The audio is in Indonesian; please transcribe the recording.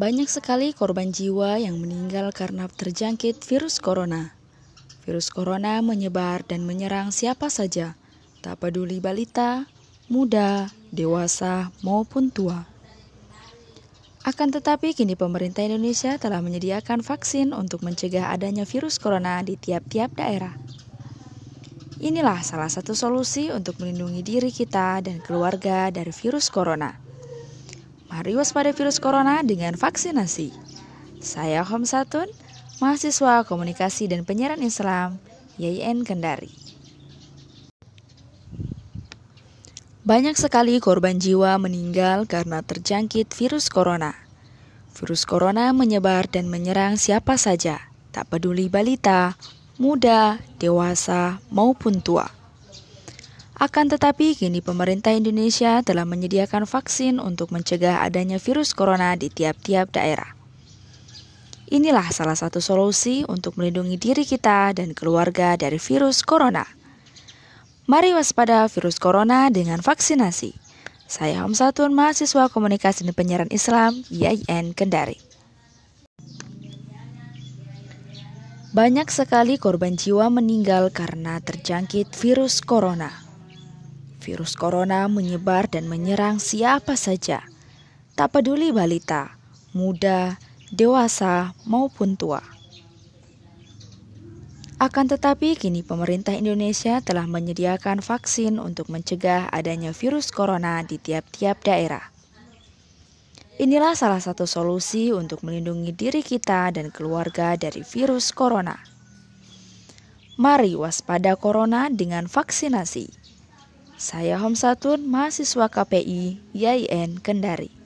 Banyak sekali korban jiwa yang meninggal karena terjangkit virus corona. Virus corona menyebar dan menyerang siapa saja, tak peduli balita, muda, dewasa, maupun tua. Akan tetapi, kini pemerintah Indonesia telah menyediakan vaksin untuk mencegah adanya virus corona di tiap-tiap daerah. Inilah salah satu solusi untuk melindungi diri kita dan keluarga dari virus corona. Mari waspada virus corona dengan vaksinasi. Saya Hom Satun, mahasiswa Komunikasi dan Penyiaran Islam, YIN Kendari. Banyak sekali korban jiwa meninggal karena terjangkit virus corona. Virus corona menyebar dan menyerang siapa saja, tak peduli balita, muda, dewasa, maupun tua. Akan tetapi, kini pemerintah Indonesia telah menyediakan vaksin untuk mencegah adanya virus corona di tiap-tiap daerah. Inilah salah satu solusi untuk melindungi diri kita dan keluarga dari virus corona. Mari waspada virus corona dengan vaksinasi. Saya Hamsatun, mahasiswa komunikasi dan penyiaran Islam, YIN Kendari. Banyak sekali korban jiwa meninggal karena terjangkit virus corona. Virus corona menyebar dan menyerang siapa saja, tak peduli balita, muda, dewasa, maupun tua. Akan tetapi, kini pemerintah Indonesia telah menyediakan vaksin untuk mencegah adanya virus corona di tiap-tiap daerah. Inilah salah satu solusi untuk melindungi diri kita dan keluarga dari virus corona. Mari waspada corona dengan vaksinasi. Saya Homsatun, mahasiswa KPI YIN Kendari.